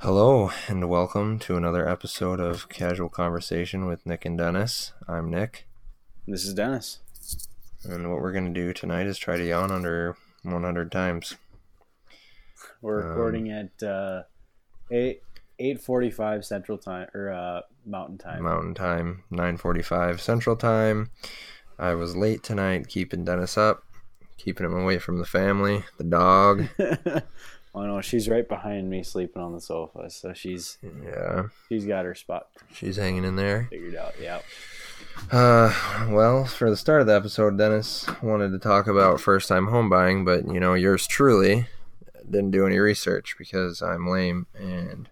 Hello, and welcome to another episode of Casual Conversation with Nick and Dennis. I'm Nick, This is Dennis. and what we're going to do tonight is try to yawn under 100 times. We're Um, recording at uh, eight eight forty five Central Time or uh, Mountain Time. Mountain Time, 9:45 Central Time. I was late tonight, keeping Dennis up, keeping him away from the family, the dog. oh no, she's right behind me, sleeping on the sofa. So she's yeah, she's got her spot she's hanging in there. figured out. Yeah. Uh, well, for the start of the episode, Dennis wanted to talk about first time home buying, but you know, yours truly didn't do any research because I'm lame and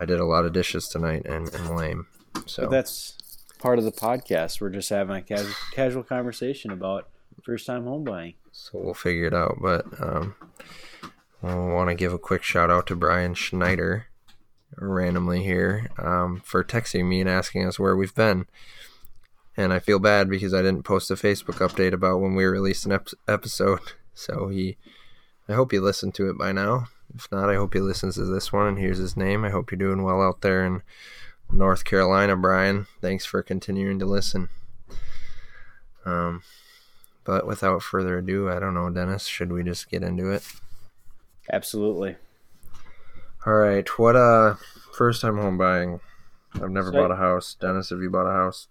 I did a lot of dishes tonight and I'm lame. So But that's part of the podcast. We're just having a casual, casual conversation about first time home buying. so we'll figure it out. But um, I want to give a quick shout out to Brian Schneider randomly here um, for texting me and asking us where we've been. And I feel bad because I didn't post a Facebook update about when we released an ep- episode. So he, I hope he listened to it by now. If not, I hope he listens to this one. And here's his name. I hope you're doing well out there in North Carolina, Brian. Thanks for continuing to listen. Um, but without further ado, I don't know, Dennis, should we just get into it? Absolutely. All right. What uh first time home buying? I've never So bought a house. Dennis, have you bought a house?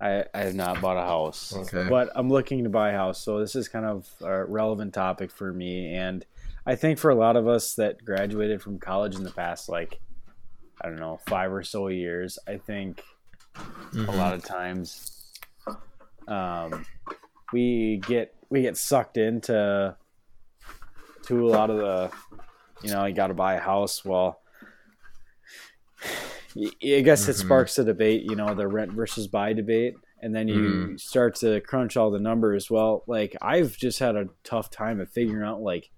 I, I have not bought a house, Okay. but I'm looking to buy a house. So this is kind of a relevant topic for me, and I think for a lot of us that graduated from college in the past, like I don't know, five or so years, I think a lot of times um, we get we get sucked into to a lot of the you know you got to buy a house. Well I guess it Mhm. sparks the debate you know the rent versus buy debate. And then you start to crunch all the numbers. Well like i've just had a tough time of figuring out like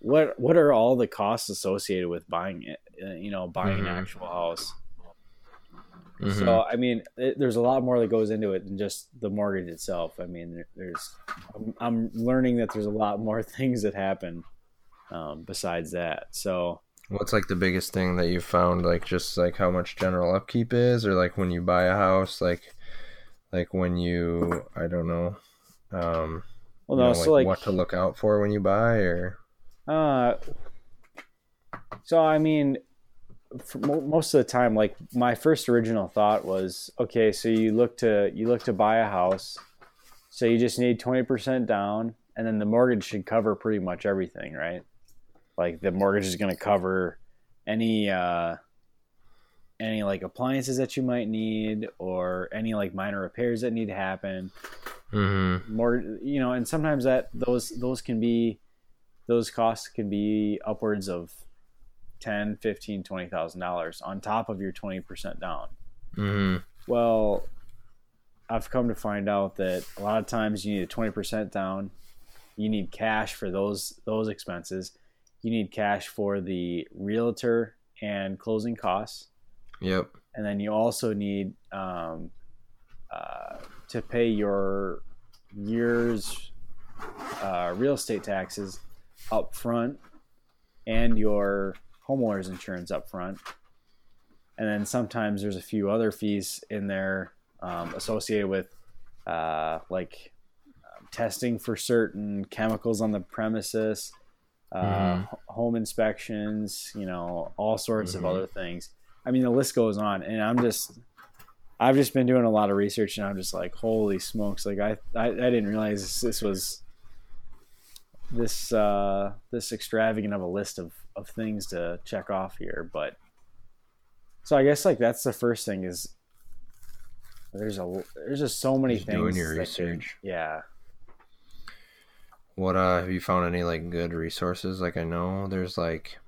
what what are all the costs associated with buying it uh, you know buying Mhm. an actual house Mhm. so I mean, it, there's a lot more that goes into it than just the mortgage itself. I mean, there, there's I'm, I'm learning that there's a lot more things that happen um, besides that. So What's like the biggest thing that you found? Like just like how much general upkeep is, or like when you buy a house, like like when you I don't know, um, well, you no, know, so like, like, what to look out for when you buy, or uh, so I mean, most of the time, like my first original thought was, okay, so you look to you look to buy a house, so you just need twenty percent down, and then the mortgage should cover pretty much everything, right? Like the mortgage is going to cover any uh, any like appliances that you might need, or any like minor repairs that need to happen mm-hmm. more you know and sometimes that those those can be those costs can be upwards of 10 15 20 thousand dollars on top of your 20 percent down Mm-hmm. well i've come to find out that a lot of times you need a 20 percent down you need cash for those those expenses you need cash for the realtor and closing costs Yep. and then you also need um, uh, to pay your year's uh, real estate taxes up front and your homeowner's insurance up front and then sometimes there's a few other fees in there um, associated with uh, like um, testing for certain chemicals on the premises uh, Mhm. home inspections you know all sorts Mhm. of other things I mean, the list goes on, and I'm just, I've just been doing a lot of research, and I'm just like, holy smokes! Like I, I, I didn't realize this, this was this uh, this extravagant of a list of of things to check off here. But so I guess like that's the first thing is there's a there's just so many Just things. doing your research. yeah. What uh have you found any like good resources? Like I know there's like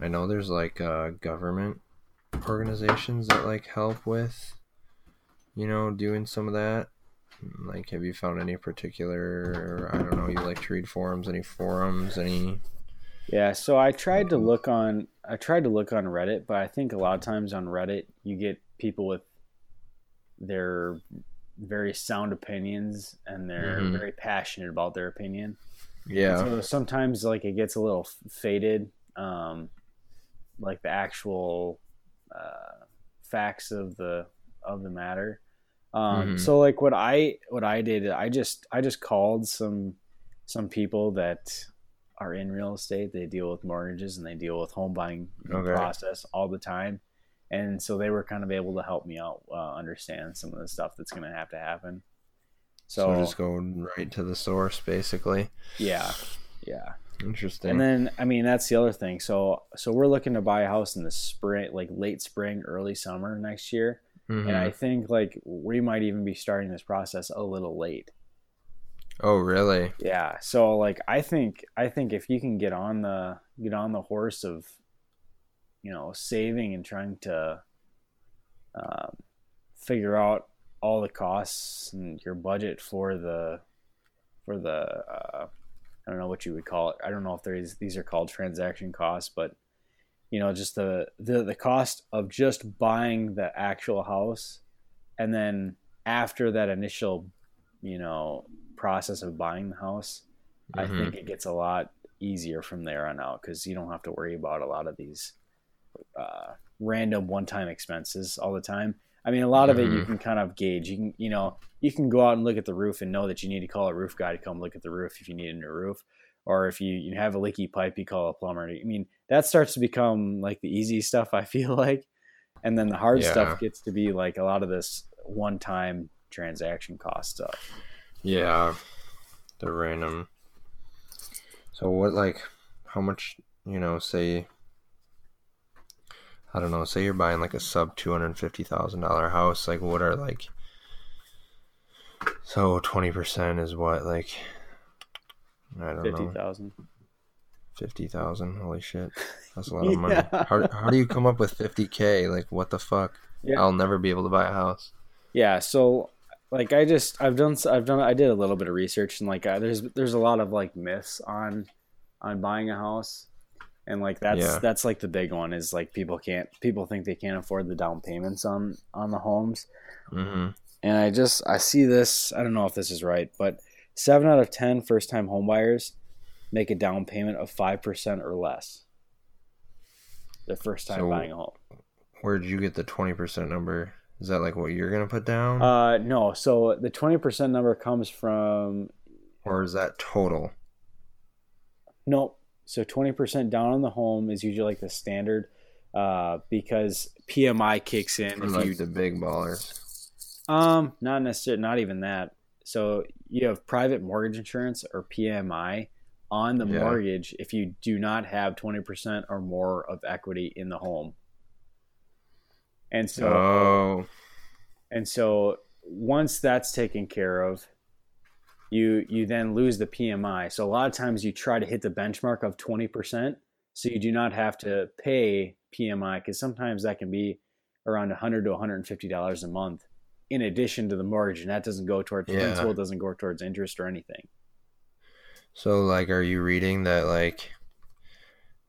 I know there's like uh government organizations that like help with you know doing some of that. Like have you found any particular I don't know, you like to read forums, any forums, any Yeah, so I tried to look on I tried to look on Reddit, but I think a lot of times on Reddit you get people with their very sound opinions and they're Mhm. very passionate about their opinion. Yeah. So sometimes like it gets a little faded um, like the actual uh, facts of the of the matter. Um, Mhm. So like what I what I did, I just I just called some some people that are in real estate. They deal with mortgages and they deal with home buying Okay. process all the time, and so they were kind of able to help me out uh, understand some of the stuff that's going to have to happen. So, So, just go right to the source, basically. yeah, yeah. Interesting. And then I mean that's the other thing. So so we're looking to buy a house in the spring, like late spring, early summer next year. Mhm. And I think like we might even be starting this process a little late. Oh, really? Yeah. So like I think I think if you can get on the get on the horse of you know saving and trying to um, figure out all the costs and your budget for the for the uh, I don't know what you would call it. I don't know if there is these are called transaction costs, but you know just the the the cost of just buying the actual house and then after that initial you know process of buying the house i Mhm. think it gets a lot easier from there on out because you don't have to worry about a lot of these uh, random one-time expenses all the time i mean a lot of it you Mhm. can kind of gauge you can you know you can go out and look at the roof and know that you need to call a roof guy to come look at the roof if you need a new roof or if you, you have a leaky pipe you call a plumber i mean that starts to become like the easy stuff i feel like and then the hard Yeah. stuff gets to be like a lot of this one-time transaction cost stuff Yeah. The random. So what like how much, you know, say I don't know, say you're buying like a sub two hundred and fifty thousand dollar house, like what are like so twenty percent is what, like I don't know. 50000 Fifty thousand. Holy shit. That's a lot of money. Yeah. How, how do you come up with fifty K? Like what the fuck? Yeah. I'll never be able to buy a house. yeah so like i just i've done i've done i did a little bit of research and like uh, there's there's a lot of like myths on on buying a house and like that's Yeah. that's like the big one is like people can't people think they can't afford the down payments on on the homes Mm-hmm. and i just i see this i don't know if this is right but seven out of ten first time home buyers make a down payment of 5% or less the first time So- buying a home Where did you get the twenty percent number? Is that like what you're gonna put down? uh no so the 20% number comes from or is that total? Nope. So twenty percent down on the home is usually like the standard, uh, because PMI kicks in For if like you the big ballers. um not necessarily not even that. So you have private mortgage insurance or PMI on the Yeah. mortgage if you do not have twenty percent or more of equity in the home. And so oh, and so once that's taken care of, you you then lose the PMI. So a lot of times you try to hit the benchmark of 20%, so you do not have to pay PMI because sometimes that can be around 100 to 150 dollars a month in addition to the mortgage, and that doesn't go towards Yeah. principal, it doesn't go towards interest or anything. so like, are you reading that like,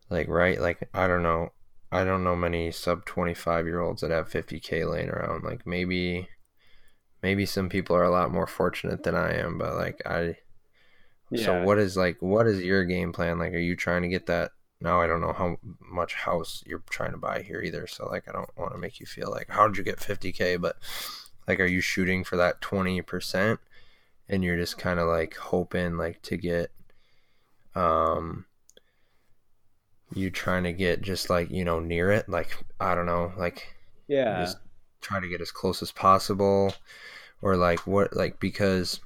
like right? Like I don't know. I don't know many sub twenty five year olds that have fifty k laying around. Like maybe, maybe some people are a lot more fortunate than I am. But like I, yeah. so what is like what is your game plan? Like, are you trying to get that? Now I don't know how much house you're trying to buy here either. So like, I don't want to make you feel like how did you get fifty k? But like, are you shooting for that twenty percent? And you're just kind of like hoping like to get, um, you trying to get just like you know near it. Like I don't know, like Yeah. just try to get as close as possible or like what like because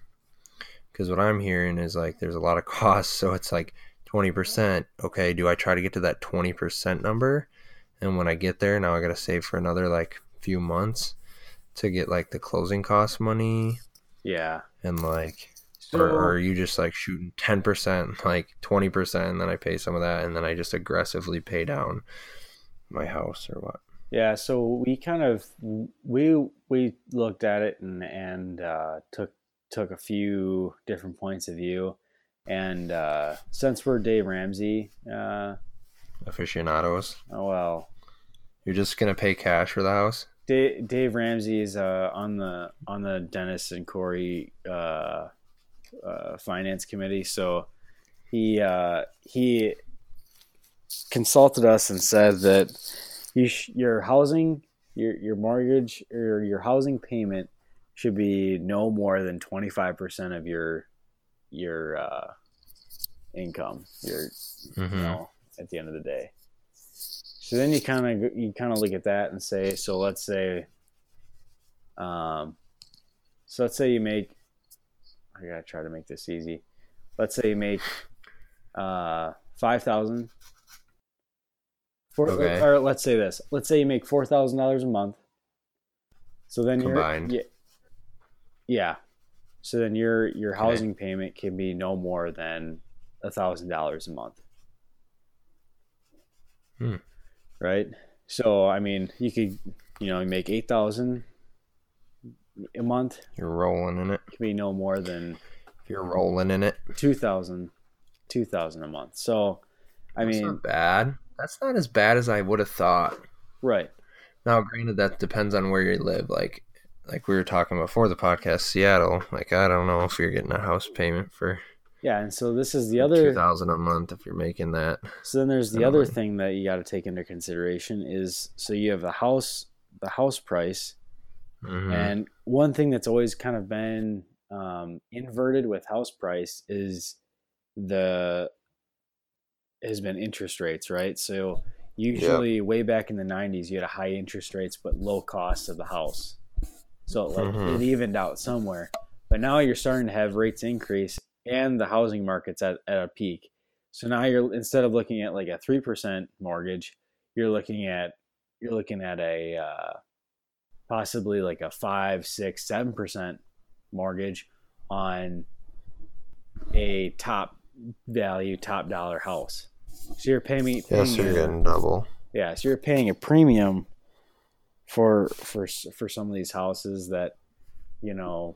because what i'm hearing is like there's a lot of costs so it's like 20% okay do i try to get to that 20% number and when i get there now i gotta save for another like few months to get like the closing cost money yeah. and like So, or, or are you just like shooting 10% like 20% and then i pay some of that and then i just aggressively pay down my house or what. Yeah, so we kind of we we looked at it and and uh, took took a few different points of view, and uh, since we're Dave Ramsey, uh, aficionados. oh well, You're just gonna pay cash for the house? Dave, Dave Ramsey is uh, on the on the Dennis and Corey uh, uh, finance committee, so he uh, he consulted us and said that you sh- your housing, your your mortgage or your housing payment should be no more than twenty five percent of your your uh, income. Your Mhm. you know at the end of the day. So then you kind of you kind of look at that and say, so let's say, um, so let's say you make. I gotta try to make this easy. Let's say you make uh, five thousand. Okay. Or let's say this. Let's say you make four thousand dollars a month. So then Combined. you're yeah, yeah. So then your your Okay. housing payment can be no more than a thousand dollars a month. Hmm. Right. So I mean, you could you know make eight thousand a month. You're rolling in it. It can be no more than if You're rolling in it. 2000 2000 a month. So I That's mean, not bad. That's not as bad as I would have thought. right. Now, granted, that depends on where you live. Like, like we were talking before the podcast, Seattle. Like, I don't know if you're getting a house payment for Yeah, and so this is the other thousand a month if you're making that. So then there's the other know. thing that you got to take into consideration is so you have the house the house price Mhm. and one thing that's always kind of been um, inverted with house price is the has been interest rates right? So usually way back in the 90s you had a high interest rates but low cost of the house. So it, like Mhm. it evened out somewhere. But now you're starting to have rates increase and the housing market's at, at a peak. So now you're instead of looking at like a 3% mortgage you're looking at you're looking at a uh, possibly like a five, six, seven percent mortgage on a top value, top dollar house. So you're paying, paying yeah, so you're getting double. yeah, so you're paying a premium for for for some of these houses that you know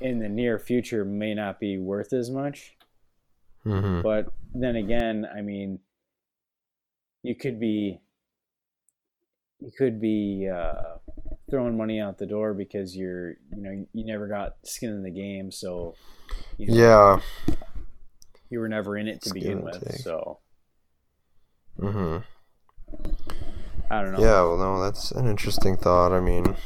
in the near future may not be worth as much. hmm But then again, I mean, you could be you could be uh, throwing money out the door because you're you know you never got skin in the game, so you know, Yeah. you were never in it to Skin begin with. take. So hmm I don't know. Yeah. Well, no, that's an interesting thought. I mean,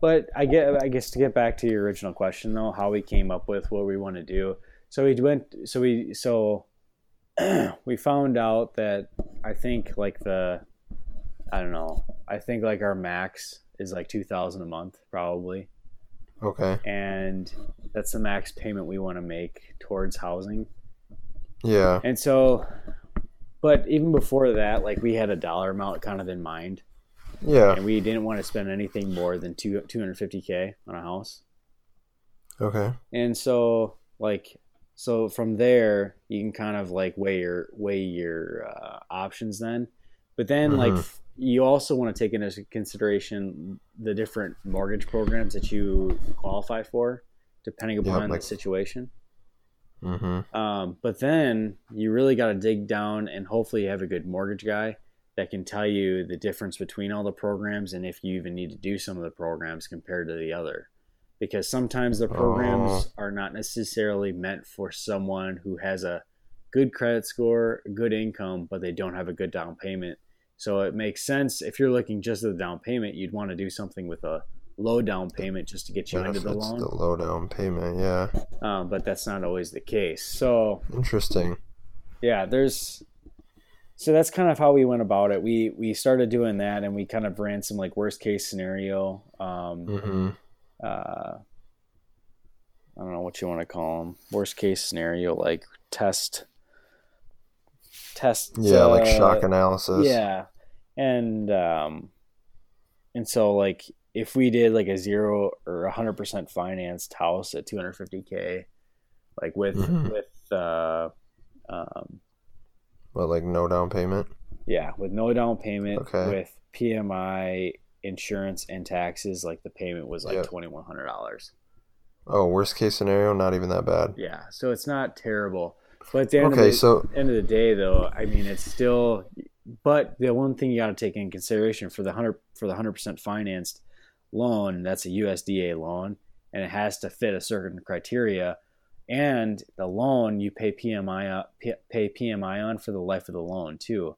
But I get I guess to get back to your original question though, how we came up with what we want to do. So we went so we so we found out that I think like the I don't know. I think like our max is like 2000 a month probably. okay. And that's the max payment we want to make towards housing. Yeah. And so but even before that, like we had a dollar amount kind of in mind Yeah. and we didn't want to spend anything more than two, 250k on a house. Okay. and so like so from there you can kind of like weigh your weigh your uh, options then but then like Mhm. You also want to take into consideration the different mortgage programs that you qualify for depending Yeah, upon like- the situation hmm um, but then you really got to dig down and hopefully have a good mortgage guy that can tell you the difference between all the programs and if you even need to do some of the programs compared to the other. Because sometimes the programs are not necessarily meant for someone who has a good credit score, good income, but they don't have a good down payment. So it makes sense if you're looking just at the down payment, you'd want to do something with a low down payment just to get you into the loan. the low down payment. Yeah. Um, but that's not always the case. So Interesting. yeah there's so that's kind of how we went about it we we started doing that and we kind of ran some like worst case scenario um hmm uh i don't know what you want to call them worst case scenario like test test Yeah, like uh, shock analysis. yeah and um and so like if we did like a zero or a hundred percent financed house at 250k like with Mhm. with uh um But like no down payment. Yeah, with no down payment, Okay. with PMI insurance and taxes, like the payment was like Yep. twenty one hundred dollars. Oh, worst case scenario, not even that bad. Yeah, so it's not terrible. But at the end Okay, of the so end of the day, though, I mean, it's still. But the one thing you got to take in consideration for the hundred for the hundred percent financed loan, that's a USDA loan, and it has to fit a certain criteria. and the loan you pay PMI uh, pay PMI on for the life of the loan too.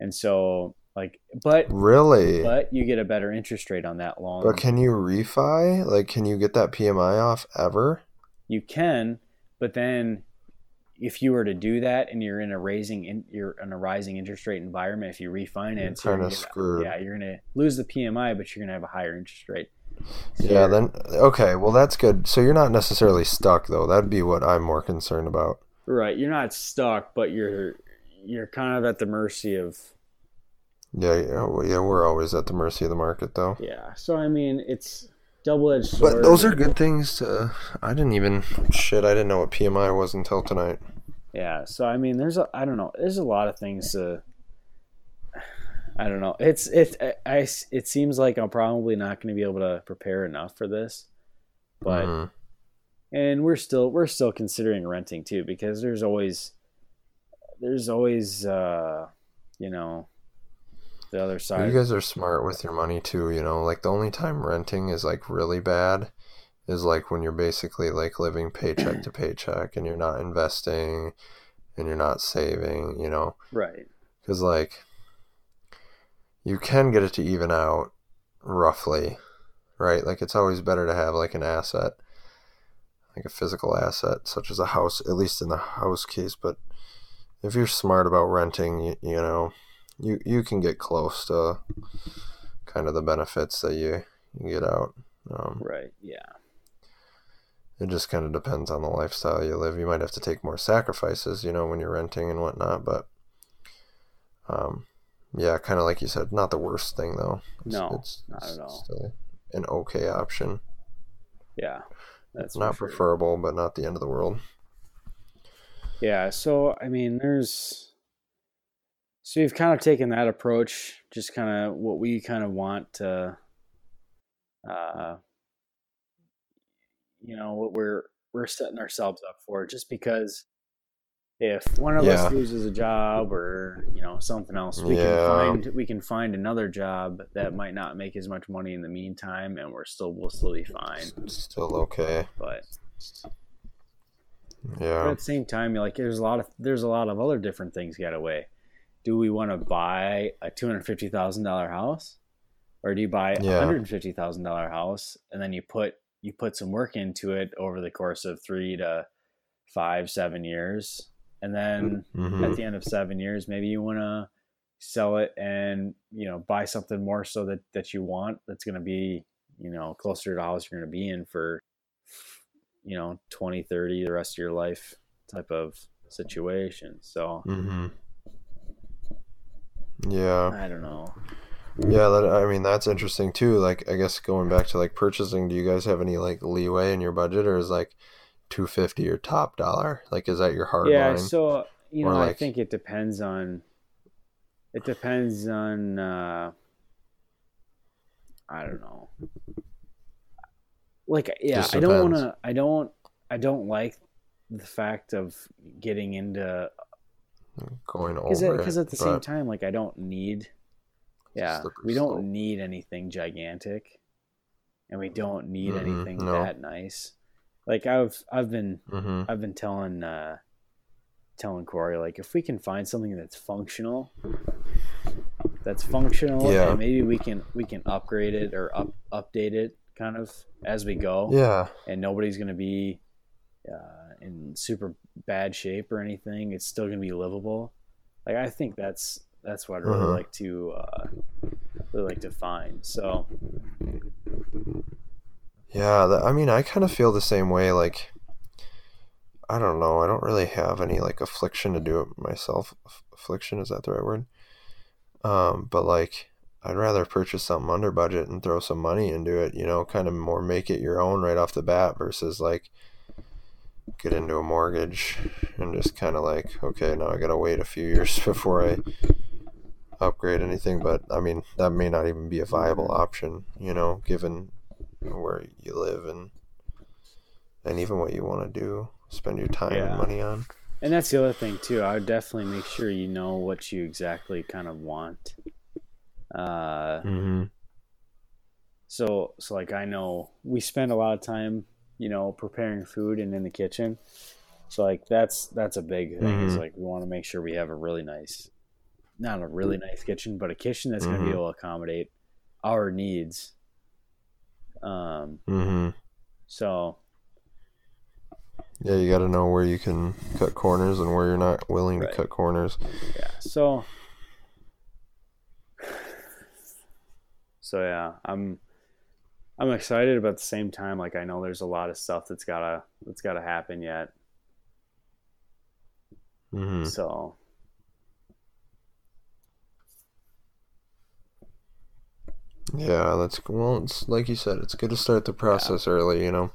And so like but really but you get a better interest rate on that loan. But can you refi? Like can you get that PMI off ever? You can, but then if you were to do that and you're in a raising in you're in a rising interest rate environment, if you refinance, you're kind of screwed. Yeah, you're gonna lose the PMI, but you're gonna have a higher interest rate. So yeah, then okay, well that's good. So you're not necessarily stuck though. That'd be what I'm more concerned about. Right, you're not stuck, but you're you're kind of at the mercy of. Yeah, yeah, well, yeah. We're always at the mercy of the market, though. Yeah, so I mean, it's double edged sword. But those are good things to. I didn't even shit. I didn't know what PMI was until tonight. Yeah, so I mean, there's a I don't know. There's a lot of things to. I don't know. It's it I, it seems like I'm probably not going to be able to prepare enough for this, but mm-hmm. and we're still we're still considering renting too because there's always there's always uh you know the other side. You guys are smart with your money too. You know, like the only time renting is like really bad is like when you're basically like living paycheck to paycheck and you're not investing and you're not saving. You know, right? Because like you can get it to even out roughly, right? Like it's always better to have like an asset, like a physical asset, such as a house, at least in the house case. But if you're smart about renting, you, you know, you you can get close to kind of the benefits that you, you get out. Um, right. Yeah. It just kind of depends on the lifestyle you live. You might have to take more sacrifices, you know, when you're renting and whatnot. But um, yeah, kind of like you said, not the worst thing though. It's, no, it's, not at all. Still an okay option. Yeah, that's not sure. preferable, but not the end of the world. Yeah, so I mean, there's so we've kind of taken that approach, just kind of what we kind of want to, uh, you know, what we're we're setting ourselves up for, just because if one of yeah. us loses a job or you know something else we yeah. can find we can find another job that might not make as much money in the meantime and we're still we'll still be fine still okay but yeah but at the same time you like there's a lot of there's a lot of other different things get away do we want to buy a $250000 house or do you buy a yeah. $150000 house and then you put you put some work into it over the course of three to five seven years and then mm-hmm. at the end of seven years maybe you want to sell it and you know buy something more so that that you want that's going to be you know closer to the house you're going to be in for you know 20 30 the rest of your life type of situation so mm-hmm. Yeah i don't know yeah that i mean that's interesting too like i guess going back to like purchasing do you guys have any like leeway in your budget or is like 250 your top dollar? Like, is that your hard yeah, line? so you know, like... I think it depends on. It depends on. uh I don't know. Like, yeah, I don't want to. I don't. I don't like the fact of getting into going over because at the same time, like, I don't need. Yeah, we don't need anything gigantic, and we don't need mm-hmm, anything no. that nice. Like I've I've been mm-hmm. I've been telling uh, telling Corey like if we can find something that's functional, that's functional, yeah. maybe we can we can upgrade it or up update it kind of as we go. Yeah, and nobody's gonna be uh, in super bad shape or anything. It's still gonna be livable. Like I think that's that's what I really uh-huh. like to uh, really like to find. So yeah, that, I mean, I kind of feel the same way. Like, I don't know. I don't really have any like affliction to do it myself. Affliction is that the right word? Um, but like, I'd rather purchase something under budget and throw some money into it. You know, kind of more make it your own right off the bat versus like get into a mortgage and just kind of like, okay, now I gotta wait a few years before I upgrade anything. But I mean, that may not even be a viable option. You know, given where you live and and even what you want to do, spend your time yeah. and money on. And that's the other thing too. I would definitely make sure you know what you exactly kind of want. Uh, mm-hmm. So, so like I know we spend a lot of time, you know, preparing food and in the kitchen. So like that's that's a big thing. Is Mhm. like we want to make sure we have a really nice, not a really nice kitchen, but a kitchen that's going to be able to accommodate our needs. Um. Mm-hmm. So Yeah, you got to know where you can cut corners and where you're not willing Right. to cut corners. yeah. So. So yeah, I'm. I'm excited, but at the same time, like I know there's a lot of stuff that's gotta that's gotta happen yet. Mm-hmm. So Yeah, that's well. It's like you said, it's good to start the process early. You know,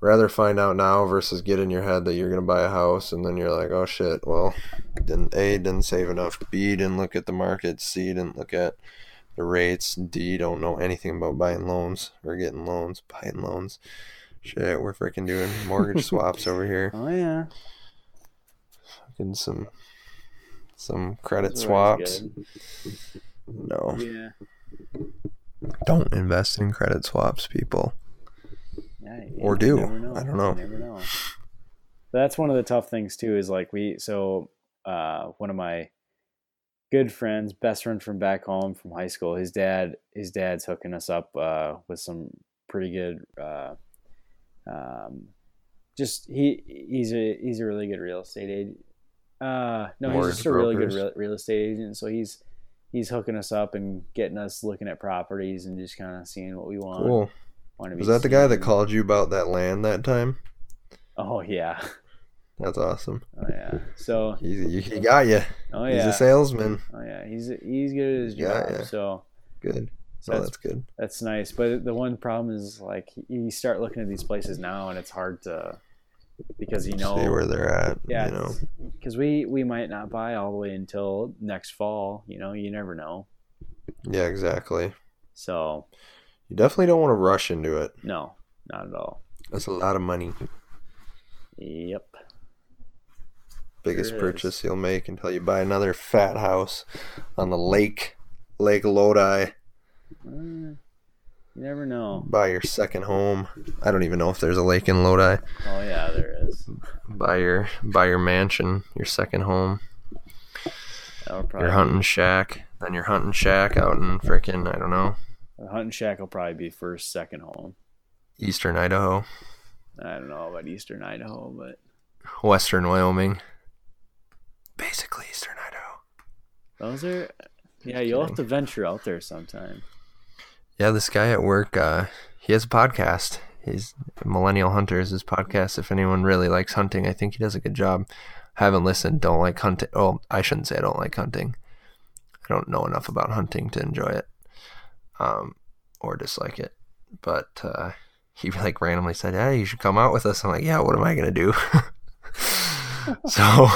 rather find out now versus get in your head that you're gonna buy a house and then you're like, oh shit. Well, didn't A didn't save enough. B didn't look at the market. C didn't look at the rates. D don't know anything about buying loans or getting loans, buying loans. Shit, we're freaking doing mortgage swaps over here. oh yeah, Fucking some some credit Those are always swaps. No, Yeah, don't invest in credit swaps, people. yeah, Or do. never know. I don't know. Never know. That's one of the tough things too. Is like we so uh, one of my good friends, best friend from back home from high school. His dad, his dad's hooking us up uh, with some pretty good. Uh, um, just he he's a he's a really good real estate agent. Uh, no, he's just a really good real, real estate agent. So he's he's hooking us up and getting us looking at properties and just kind of seeing what we want. Cool. want to be Was that the guy that called you about that land that time? Oh yeah, That's awesome. oh yeah. So He, he got you. oh yeah. He's a oh, salesman. oh yeah. He's he's good at his Yeah, job. yeah. So Good. so Oh, that's that's good. that's nice. But the one problem is like you start looking at these places now and it's hard to because you know See where they're at. yeah You know. because we we might not buy all the way until next fall. You know, you never know. Yeah, exactly. So You definitely don't want to rush into it. no, not at all. That's a lot of money. Yep. Biggest Sure purchase you'll make until you buy another fat house on the lake, Lake Lodi. Uh, you never know. Buy your second home. I don't even know if there's a lake in Lodi. Oh yeah, there is. Buy your buy your mansion, your second home, probably your hunting shack, then your hunting shack out in frickin' I don't know the hunting shack will probably be first, second home. eastern Idaho, I don't know about eastern Idaho, but western Wyoming, basically eastern Idaho. those are yeah. You'll have to venture out there sometime. Yeah, this guy at work, uh, he has a podcast. He's Millennial Hunters, his podcast. If anyone really likes hunting, I think he does a good job. Haven't listened, don't like hunting. Oh, I shouldn't say I don't like hunting. I don't know enough about hunting to enjoy it um, or dislike it. But uh, he like randomly said, "Yeah, you should come out with us." I'm like, "Yeah, what am I gonna do?" so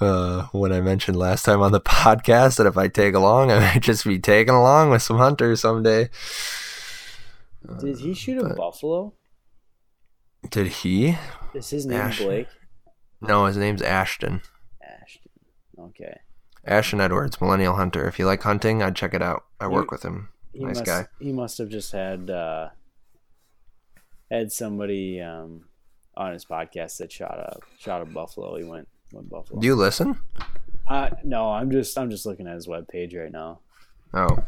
uh, when I mentioned last time on the podcast that if I take along, I might just be taking along with some hunters someday. Did he shoot a but- buffalo? Did he? Is his name Ash- Blake No, his name's Ashton. Ashton? Okay. Ashton Edwards, Millennial Hunter. If you like hunting, I'd check it out. I work with him. He Nice must, guy. He must have just had uh, had somebody um, on his podcast that shot a shot a buffalo. He went buffalo. Do you listen? Uh, no, I'm just I'm just looking at his webpage right now. Oh,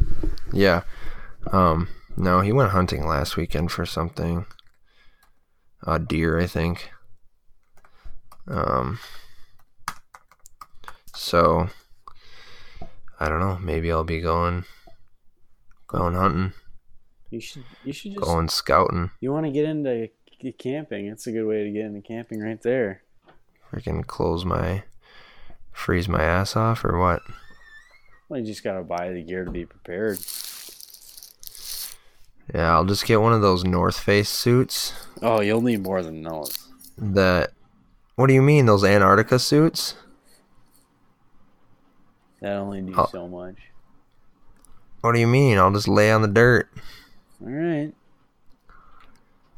yeah. Um, no, he went hunting last weekend for something. A deer, I think. Um. So, I don't know. Maybe I'll be going, going hunting, You should you should just going scouting. you want to get into camping. It's a good way to get into camping right there. Freaking close my, freeze my ass off, or what? Well, you just gotta buy the gear to be prepared. Yeah, I'll just get one of those North Face suits. Oh, you'll need more than those. That. What do you mean? Those Antarctica suits? That only do Oh. so much. What do you mean? I'll just lay on the dirt. All right.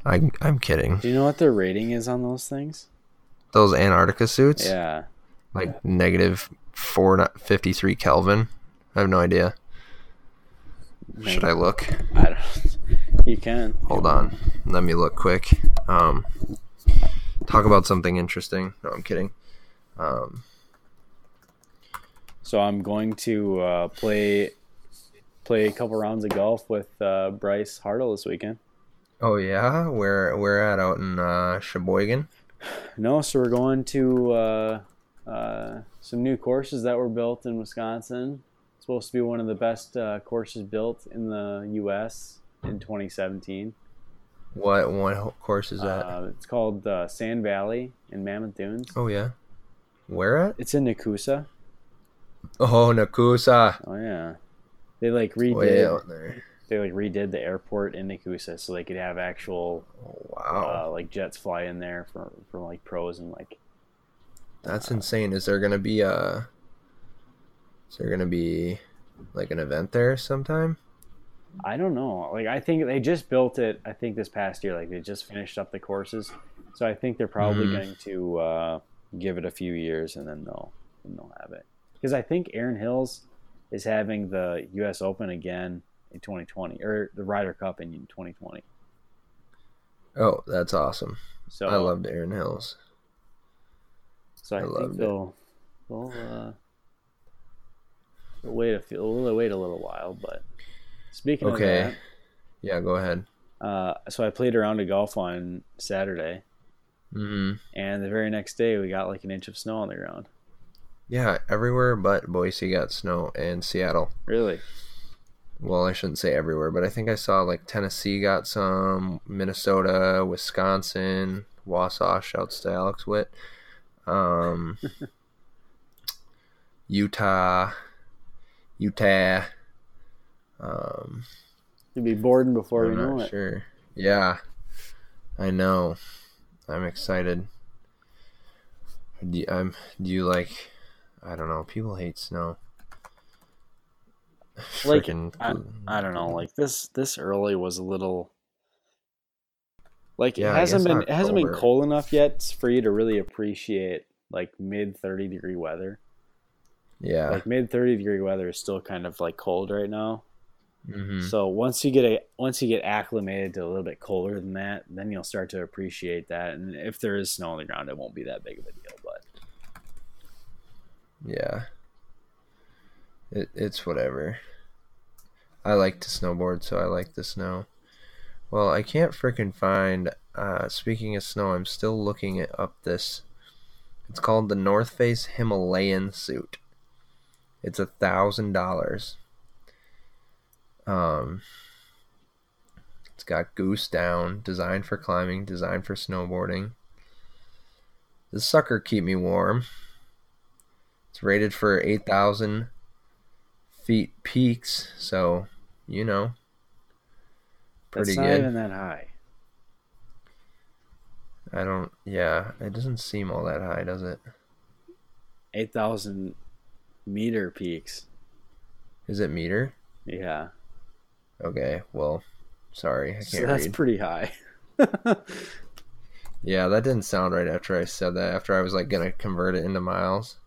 I, I'm kidding. Do you know what their rating is on those things? Those Antarctica suits? Yeah. Like negative four not 53 Kelvin? I have no idea. Should I look? I don't. You can. Hold on. Let me look quick. Um, talk about something interesting. No, I'm kidding. Um, So I'm going to uh, play play a couple rounds of golf with uh, Bryce Hartle this weekend. oh yeah, where we're at out in uh, Sheboygan. No, so we're going to uh, uh, some new courses that were built in Wisconsin. It's supposed to be one of the best uh, courses built in the U.S. in 2017. What what course is that? Uh, it's called uh, Sand Valley in Mammoth Dunes. oh yeah, where at? It's in Nekoosa. Oh Nekoosa. Oh yeah, they like redid. Way out there. They like redid the airport in Nekoosa so they could have actual wow, uh, like jets fly in there for for like pros and like that's insane. Is there gonna be a? Is there gonna be like an event there sometime? I don't know. Like I think they just built it. I think this past year, like they just finished up the courses, so I think they're probably Mhm. going to uh, give it a few years and then they'll then they'll have it. Because I think Erin Hills is having the U.S. Open again in 2020 or the Ryder Cup in 2020. Oh, that's awesome. So I loved Erin Hills. So I, I think they'll they'll uh, they'll wait a few, they'll wait a little while. But speaking Okay. of that, Yeah, go ahead. uh, so I played around a golf on Saturday, hmm and the very next day we got like an inch of snow on the ground. Yeah, everywhere but Boise got snow and Seattle. Really? Well, I shouldn't say everywhere, but I think I saw like Tennessee got some, Minnesota, Wisconsin, Wausau. Shouts to Alex Witt. Um, Utah, Utah. Um, You'll be bored before I'm we know not it. sure. Yeah, I know. I'm excited. Do you, I'm, do you like? I don't know. People hate snow. Like, Frickin' I, I don't know. Like this this early was a little. Like Yeah, it hasn't been it hasn't been cold enough yet for you to really appreciate like mid thirty degree weather. yeah. Like mid thirty degree weather is still kind of like cold right now. hmm So once you get a once you get acclimated to a little bit colder than that, then you'll start to appreciate that. And if there is snow on the ground, it won't be that big of a deal. But Yeah. It, it's whatever. I like to snowboard, so I like the snow. Well, I can't frickin' find. Uh, speaking of snow, I'm still looking it up this. It's called the North Face Himalayan suit. It's a thousand dollars. Um, it's got goose down, designed for climbing, designed for snowboarding. This sucker keep me warm. It's rated for 8,000 feet peaks, so, you know, pretty that's not good. even that high. I don't, yeah, it doesn't seem all that high, does it? Eight thousand meter peaks. Is it meter? Yeah, Okay, well, sorry, I can't so that's read. pretty high. yeah, that didn't sound right after I said that, after I was like gonna convert it into miles.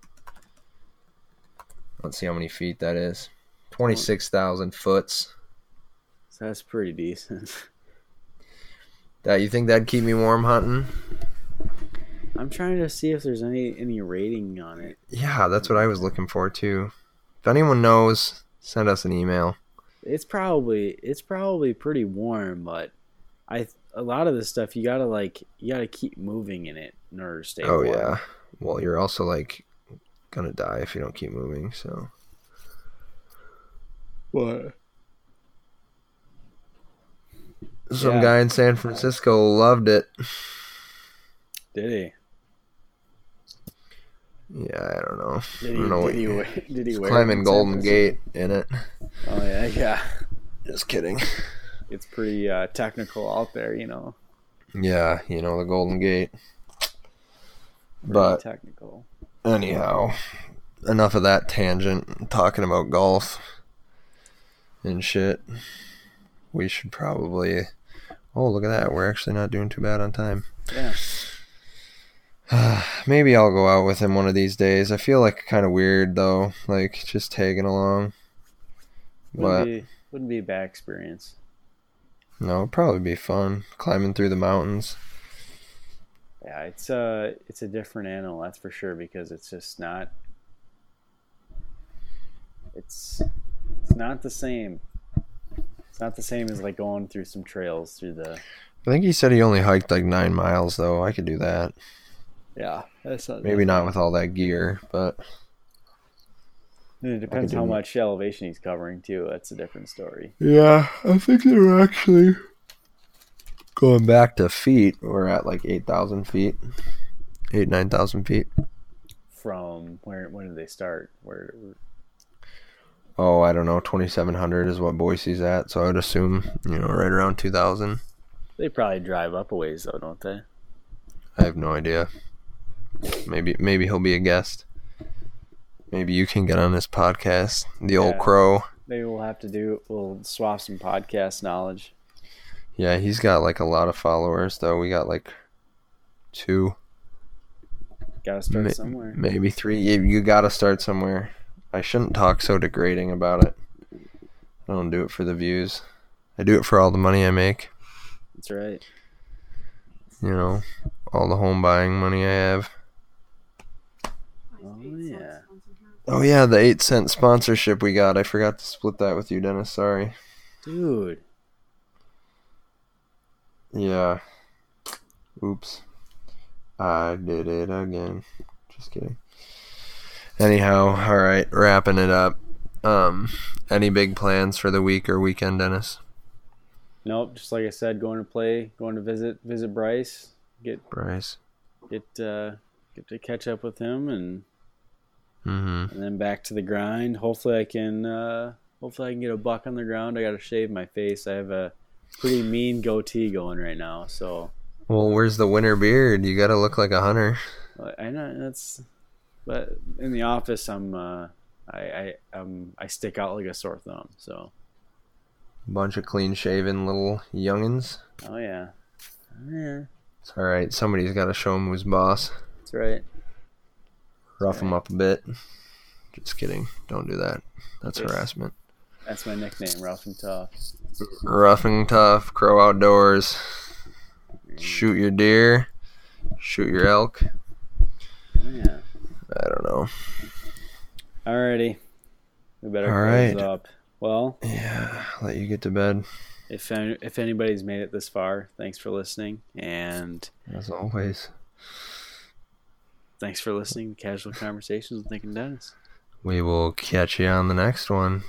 Let's see how many feet that is. 26,000 foots. so that's pretty decent. That you think that'd keep me warm hunting? I'm trying to see if there's any any rating on it. Yeah, that's what I was looking for too. If anyone knows, send us an email. It's probably it's probably pretty warm, but I a lot of this stuff you gotta like you gotta keep moving in it in order to stay Oh warm. yeah. Well, you're also like gonna die if you don't keep moving. So What? some Yeah. guy in San Francisco loved it. Did he? Yeah, I don't know. Did I he? don't know Did what he, you- wear- did he wear? climbing Golden Gate in it. Oh yeah, yeah. Just kidding. It's pretty uh, technical out there, you know. Yeah, you know the Golden Gate. Pretty But technical. Anyhow, enough of that tangent. Talking about golf and shit. We should probably. Oh, look at that. We're actually not doing too bad on time. Yeah. Maybe I'll go out with him one of these days. I feel like kind of weird though, like just tagging along. Wouldn't But be wouldn't be a bad experience. No, it'd probably be fun climbing through the mountains. Yeah, it's a it's a different animal, that's for sure, because it's just not. It's it's not the same. It's not the same as like going through some trails through the. I think he said he only hiked like nine miles though. I could do that. Yeah, that's not, Maybe not with all that gear, but It depends how it. much elevation he's covering too. That's a different story. yeah, I think they're actually going back to feet. We're at like eight thousand feet, eight nine thousand feet. From where? When did they start? Where? Oh, I don't know. Twenty seven hundred is what Boise's at, so I would assume you know right around two thousand. They probably drive up a ways though, don't they? I have no idea. Maybe maybe he'll be a guest. Maybe you can get on this podcast. The old crow. Maybe we'll have to do. We'll swap some podcast knowledge. Yeah, he's got like a lot of followers though. We got like two, Got to start Ma- somewhere. maybe three. You, you got to start somewhere. I shouldn't talk so degrading about it. I don't do it for the views. I do it for all the money I make. That's right. You know, all the home buying money I have. Oh yeah. Oh yeah, the eight cent sponsorship we got. I forgot to split that with you, Dennis. Sorry. Dude. Yeah. Oops. I did it again. Just kidding. Anyhow, all right, wrapping it up. Um, any big plans for the week or weekend, Dennis? Nope. Just like I said, going to play, going to visit visit Bryce, get Bryce. get uh, get to catch up with him, and Mm-hmm. and then back to the grind. Hopefully, I can uh, hopefully I can get a buck on the ground. I got to shave my face. I have a pretty mean goatee going right now, so Well, where's the winter beard? You got to look like a hunter. I know that's. But in the office, I'm uh, I I um I stick out like a sore thumb. So Bunch of clean shaven little youngins. oh yeah, yeah, It's all right. Somebody's got to show him who's boss. that's right. Rough him up a bit. Just kidding. Don't do that. That's harassment. That's my nickname, rough and tough. Rough and tough. Crow outdoors. Shoot your deer. Shoot your elk. Yeah. I don't know. Alrighty. We better All close right. up. Well, Yeah, let you get to bed. if if anybody's made it this far, thanks for listening, and As always. thanks for listening to Casual Conversations with Nick and Dennis. We will catch you on the next one.